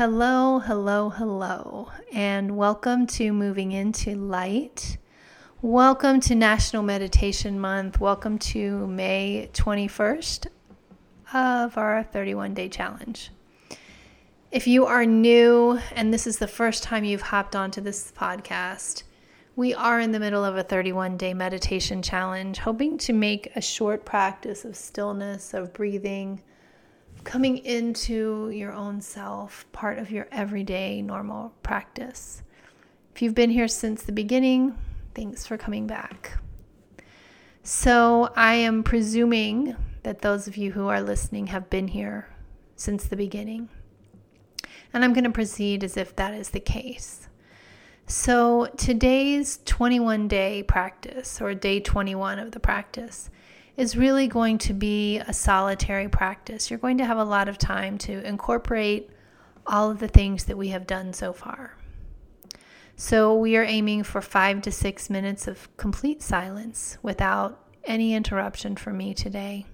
Hello, hello, hello, and welcome to Moving Into Light. Welcome to National Meditation Month. Welcome to May 21st of our 31 day challenge. If you are new and this is the first time you've hopped onto this podcast, we are in the middle of a 31 day meditation challenge, hoping to make a short practice of stillness, of breathing, coming into your own self, part of your everyday normal practice. If you've been here since the beginning, thanks for coming back. So, I am presuming that those of you who are listening have been here since the beginning. And I'm going to proceed as if that is the case. So, today's 21 day practice, or day 21 of the practice, is really going to be a solitary practice. You're going to have a lot of time to incorporate all of the things that we have done so far. So, we are aiming for five to six minutes of complete silence without any interruption from me today.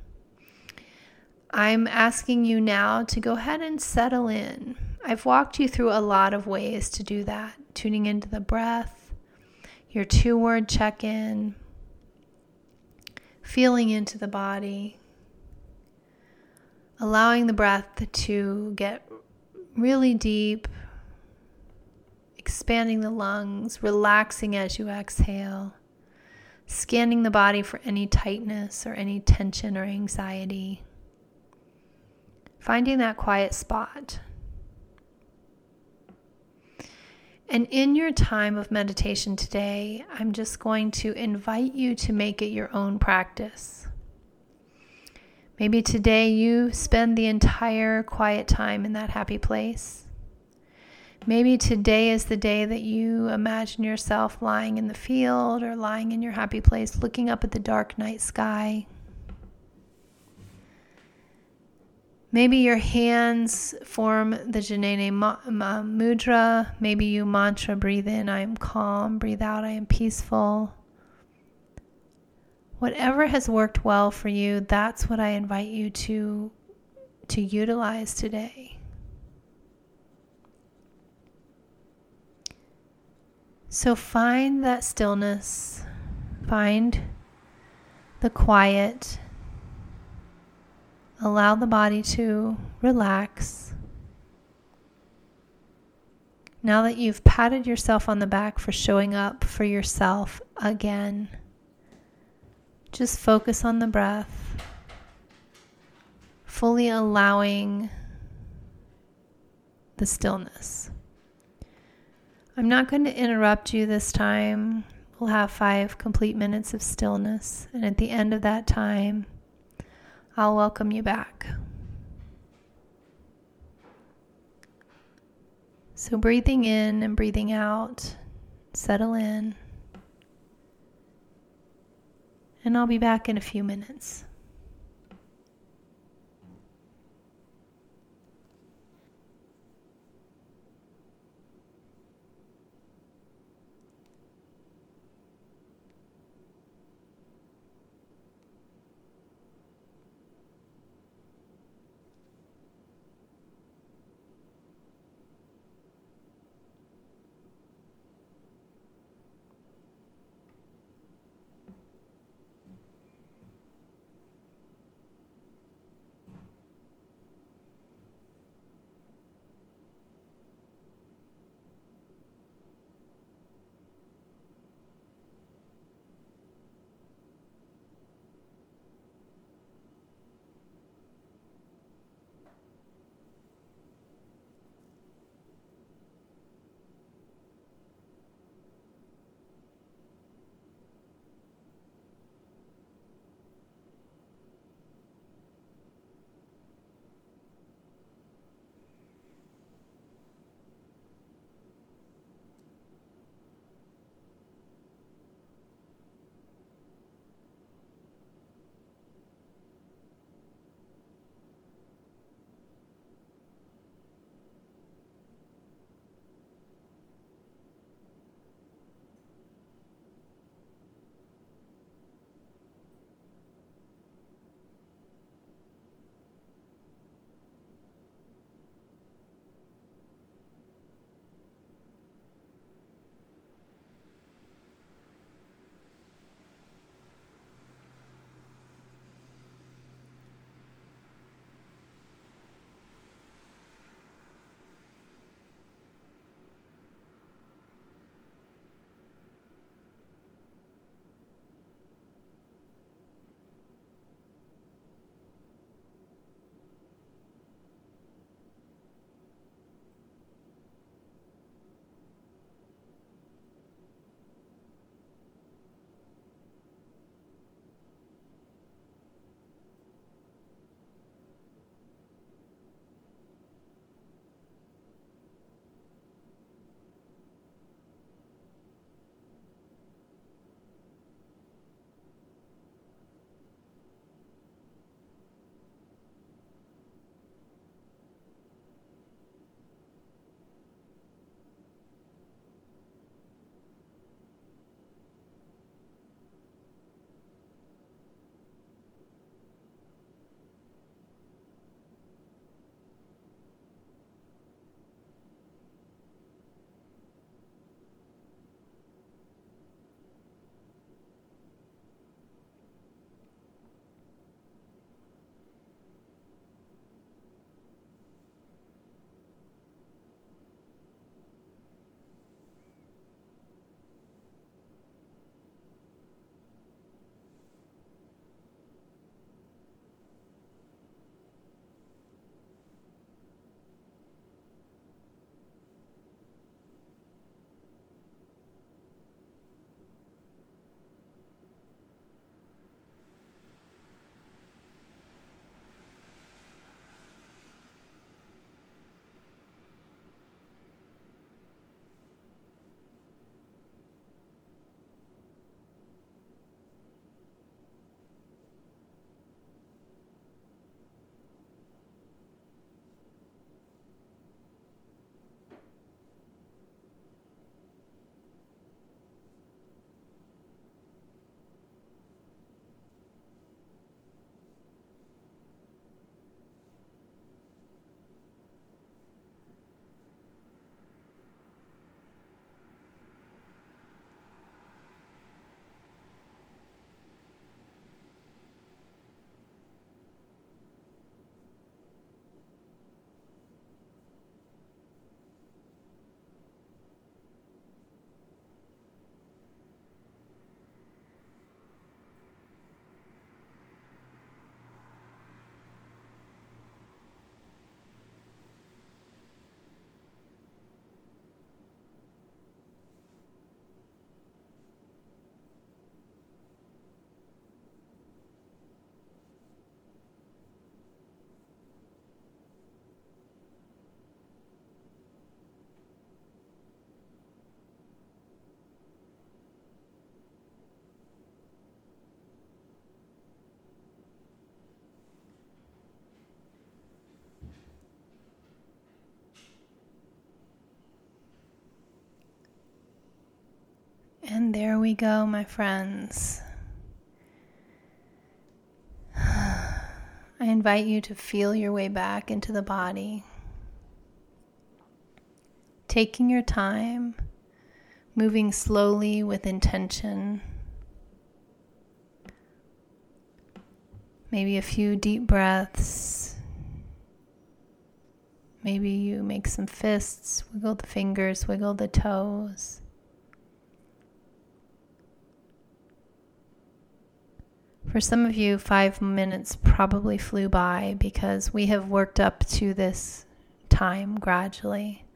I'm asking you now to go ahead and settle in. I've walked you through a lot of ways to do that tuning into the breath, your two word check in, feeling into the body, allowing the breath to get really deep, expanding the lungs, relaxing as you exhale, scanning the body for any tightness or any tension or anxiety, finding that quiet spot. And in your time of meditation today, I'm just going to invite you to make it your own practice. Maybe today you spend the entire quiet time in that happy place. Maybe today is the day that you imagine yourself lying in the field or lying in your happy place, looking up at the dark night sky. Maybe your hands form the Jnana Mudra. Maybe you mantra breathe in, I am calm. Breathe out, I am peaceful. Whatever has worked well for you, that's what I invite you to, to utilize today. So find that stillness, find the quiet Allow the body to relax. Now that you've patted yourself on the back for showing up for yourself again, just focus on the breath, fully allowing the stillness. I'm not going to interrupt you this time. We'll have five complete minutes of stillness, and at the end of that time, I'll welcome you back. So, breathing in and breathing out, settle in. And I'll be back in a few minutes. We go, my friends. I invite you to feel your way back into the body, taking your time, moving slowly with intention. Maybe a few deep breaths. Maybe you make some fists, wiggle the fingers, wiggle the toes. For some of you, five minutes probably flew by because we have worked up to this time gradually.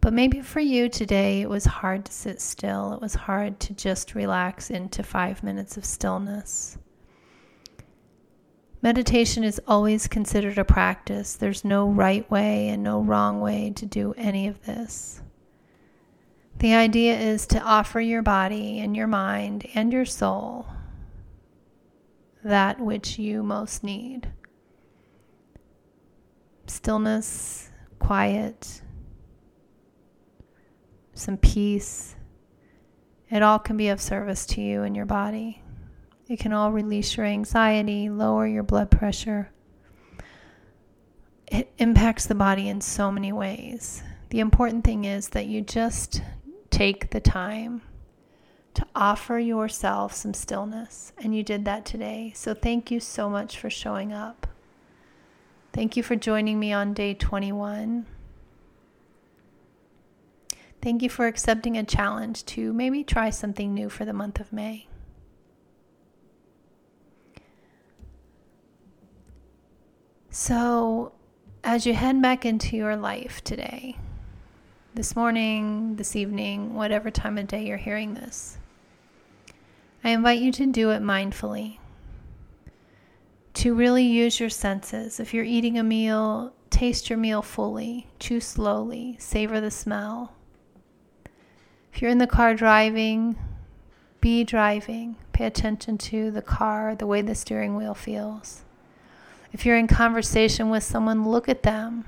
But maybe for you today, it was hard to sit still. It was hard to just relax into five minutes of stillness. Meditation is always considered a practice. There's no right way and no wrong way to do any of this. The idea is to offer your body and your mind and your soul that which you most need stillness, quiet, some peace. It all can be of service to you and your body. It can all release your anxiety, lower your blood pressure. It impacts the body in so many ways. The important thing is that you just take the time to offer yourself some stillness. And you did that today. So thank you so much for showing up. Thank you for joining me on day 21. Thank you for accepting a challenge to maybe try something new for the month of May. So, as you head back into your life today, this morning, this evening, whatever time of day you're hearing this, I invite you to do it mindfully. To really use your senses. If you're eating a meal, taste your meal fully, chew slowly, savor the smell. If you're in the car driving, be driving. Pay attention to the car, the way the steering wheel feels. If you're in conversation with someone, look at them.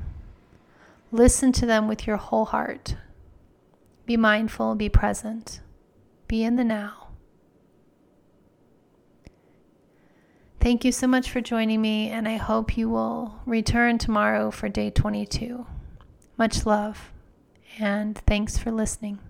Listen to them with your whole heart. Be mindful, be present, be in the now. Thank you so much for joining me, and I hope you will return tomorrow for day 22. Much love, and thanks for listening.